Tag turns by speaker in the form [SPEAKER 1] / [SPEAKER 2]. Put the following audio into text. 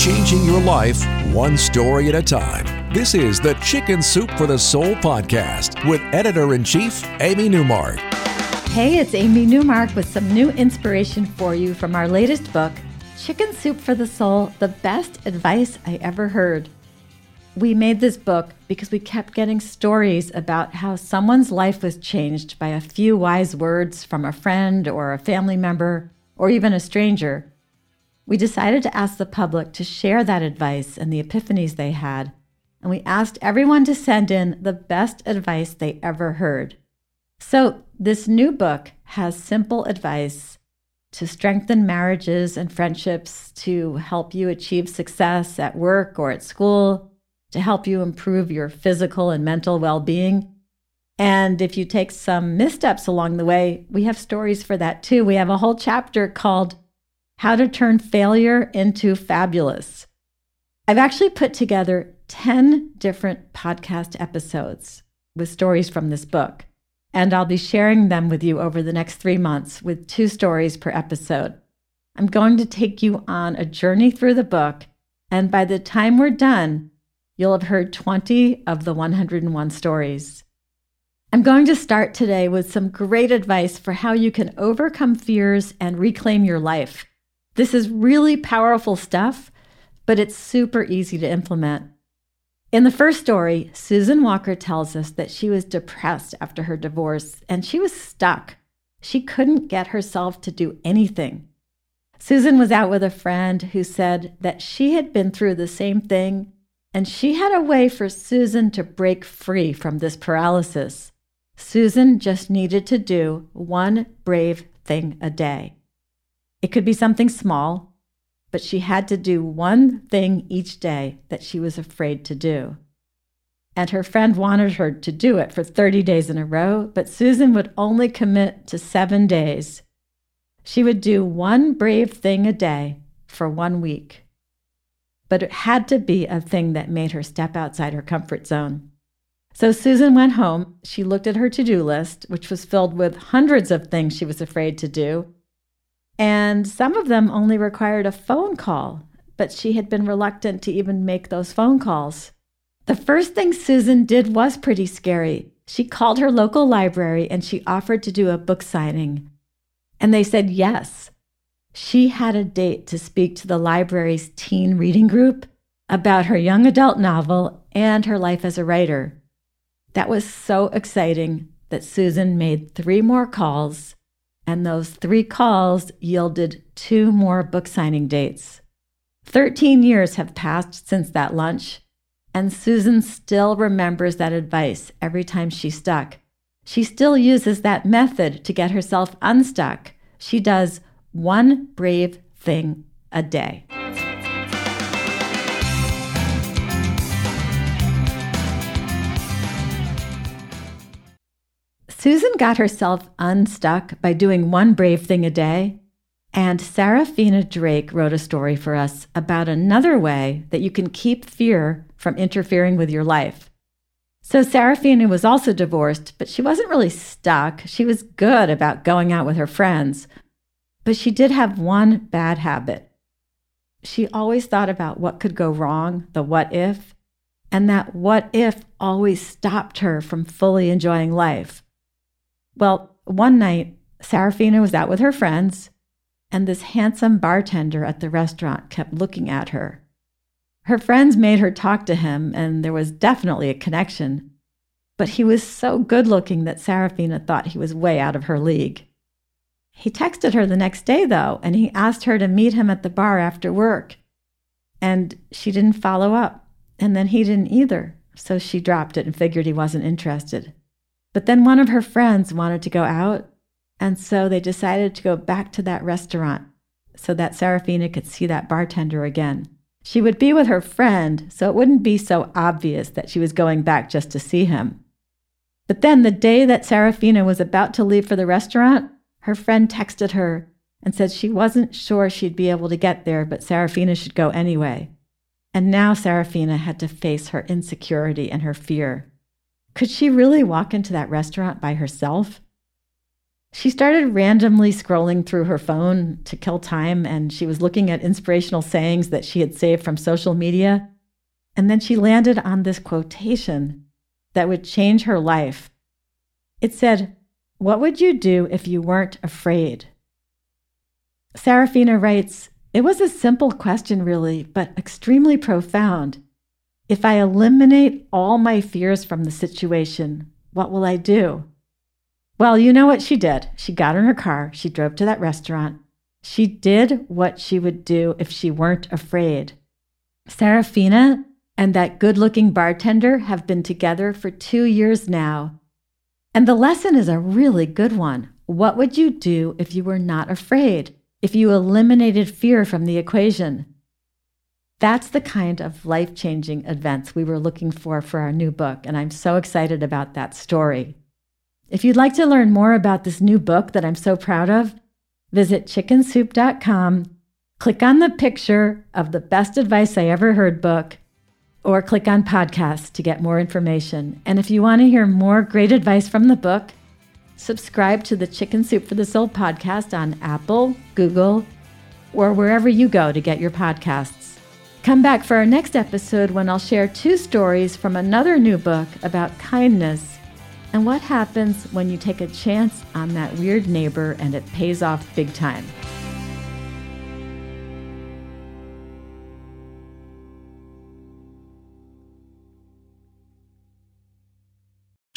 [SPEAKER 1] Changing your life one story at a time. This is the Chicken Soup for the Soul podcast with editor in chief, Amy Newmark.
[SPEAKER 2] Hey, it's Amy Newmark with some new inspiration for you from our latest book, Chicken Soup for the Soul The Best Advice I Ever Heard. We made this book because we kept getting stories about how someone's life was changed by a few wise words from a friend or a family member or even a stranger. We decided to ask the public to share that advice and the epiphanies they had, and we asked everyone to send in the best advice they ever heard. So, this new book has simple advice to strengthen marriages and friendships, to help you achieve success at work or at school, to help you improve your physical and mental well being. And if you take some missteps along the way, we have stories for that too. We have a whole chapter called How to Turn Failure into Fabulous. I've actually put together 10 different podcast episodes with stories from this book and I'll be sharing them with you over the next three months with two stories per episode. I'm going to take you on a journey through the book, and by the time we're done, you'll have heard 20 of the 101 stories. I'm going to start today with some great advice for how you can overcome fears and reclaim your life. This is really powerful stuff, but it's super easy to implement. In the first story, Susan Walker tells us that she was depressed after her divorce and she was stuck. She couldn't get herself to do anything. Susan was out with a friend who said that she had been through the same thing and she had a way for Susan to break free from this paralysis. Susan just needed to do one brave thing a day. It could be something small, but she had to do one thing each day that she was afraid to do. And her friend wanted her to do it for 30 days in a row, but Susan would only commit to seven days. She would do one brave thing a day for one week. But it had to be a thing that made her step outside her comfort zone. So Susan went home. She looked at her to do list, which was filled with hundreds of things she was afraid to do, and some of them only required a phone call, but she had been reluctant to even make those phone calls. The first thing Susan did was pretty scary. She called her local library and she offered to do a book signing. And they said yes. She had a date to speak to the library's teen reading group about her young adult novel and her life as a writer. That was so exciting that Susan made three more calls and those three calls yielded two more book signing dates. 13 years have passed since that lunch, and Susan still remembers that advice every time she's stuck. She still uses that method to get herself unstuck. She does one brave thing a day. Susan got herself unstuck by doing one brave thing a day. And Sarafina Drake wrote a story for us about another way that you can keep fear from interfering with your life. So, Sarafina was also divorced, but she wasn't really stuck. She was good about going out with her friends. But she did have one bad habit. She always thought about what could go wrong, the what if, and that what if always stopped her from fully enjoying life. Well, one night, Sarafina was out with her friends, and this handsome bartender at the restaurant kept looking at her. Her friends made her talk to him, and there was definitely a connection. But he was so good looking that Sarafina thought he was way out of her league. He texted her the next day, though, and he asked her to meet him at the bar after work. And she didn't follow up, and then he didn't either, so she dropped it and figured he wasn't interested. But then one of her friends wanted to go out, and so they decided to go back to that restaurant so that Serafina could see that bartender again. She would be with her friend, so it wouldn't be so obvious that she was going back just to see him. But then, the day that Serafina was about to leave for the restaurant, her friend texted her and said she wasn't sure she'd be able to get there, but Serafina should go anyway. And now Serafina had to face her insecurity and her fear. Could she really walk into that restaurant by herself? She started randomly scrolling through her phone to kill time, and she was looking at inspirational sayings that she had saved from social media. And then she landed on this quotation that would change her life. It said, What would you do if you weren't afraid? Serafina writes, It was a simple question, really, but extremely profound. If I eliminate all my fears from the situation, what will I do? Well, you know what she did. She got in her car, she drove to that restaurant. She did what she would do if she weren't afraid. Serafina and that good looking bartender have been together for two years now. And the lesson is a really good one. What would you do if you were not afraid? If you eliminated fear from the equation? That's the kind of life changing events we were looking for for our new book, and I'm so excited about that story. If you'd like to learn more about this new book that I'm so proud of, visit chickensoup.com, click on the picture of the Best Advice I Ever Heard book, or click on podcast to get more information. And if you want to hear more great advice from the book, subscribe to the Chicken Soup for the Soul podcast on Apple, Google, or wherever you go to get your podcasts. Come back for our next episode when I'll share two stories from another new book about kindness and what happens when you take a chance on that weird neighbor and it pays off big time.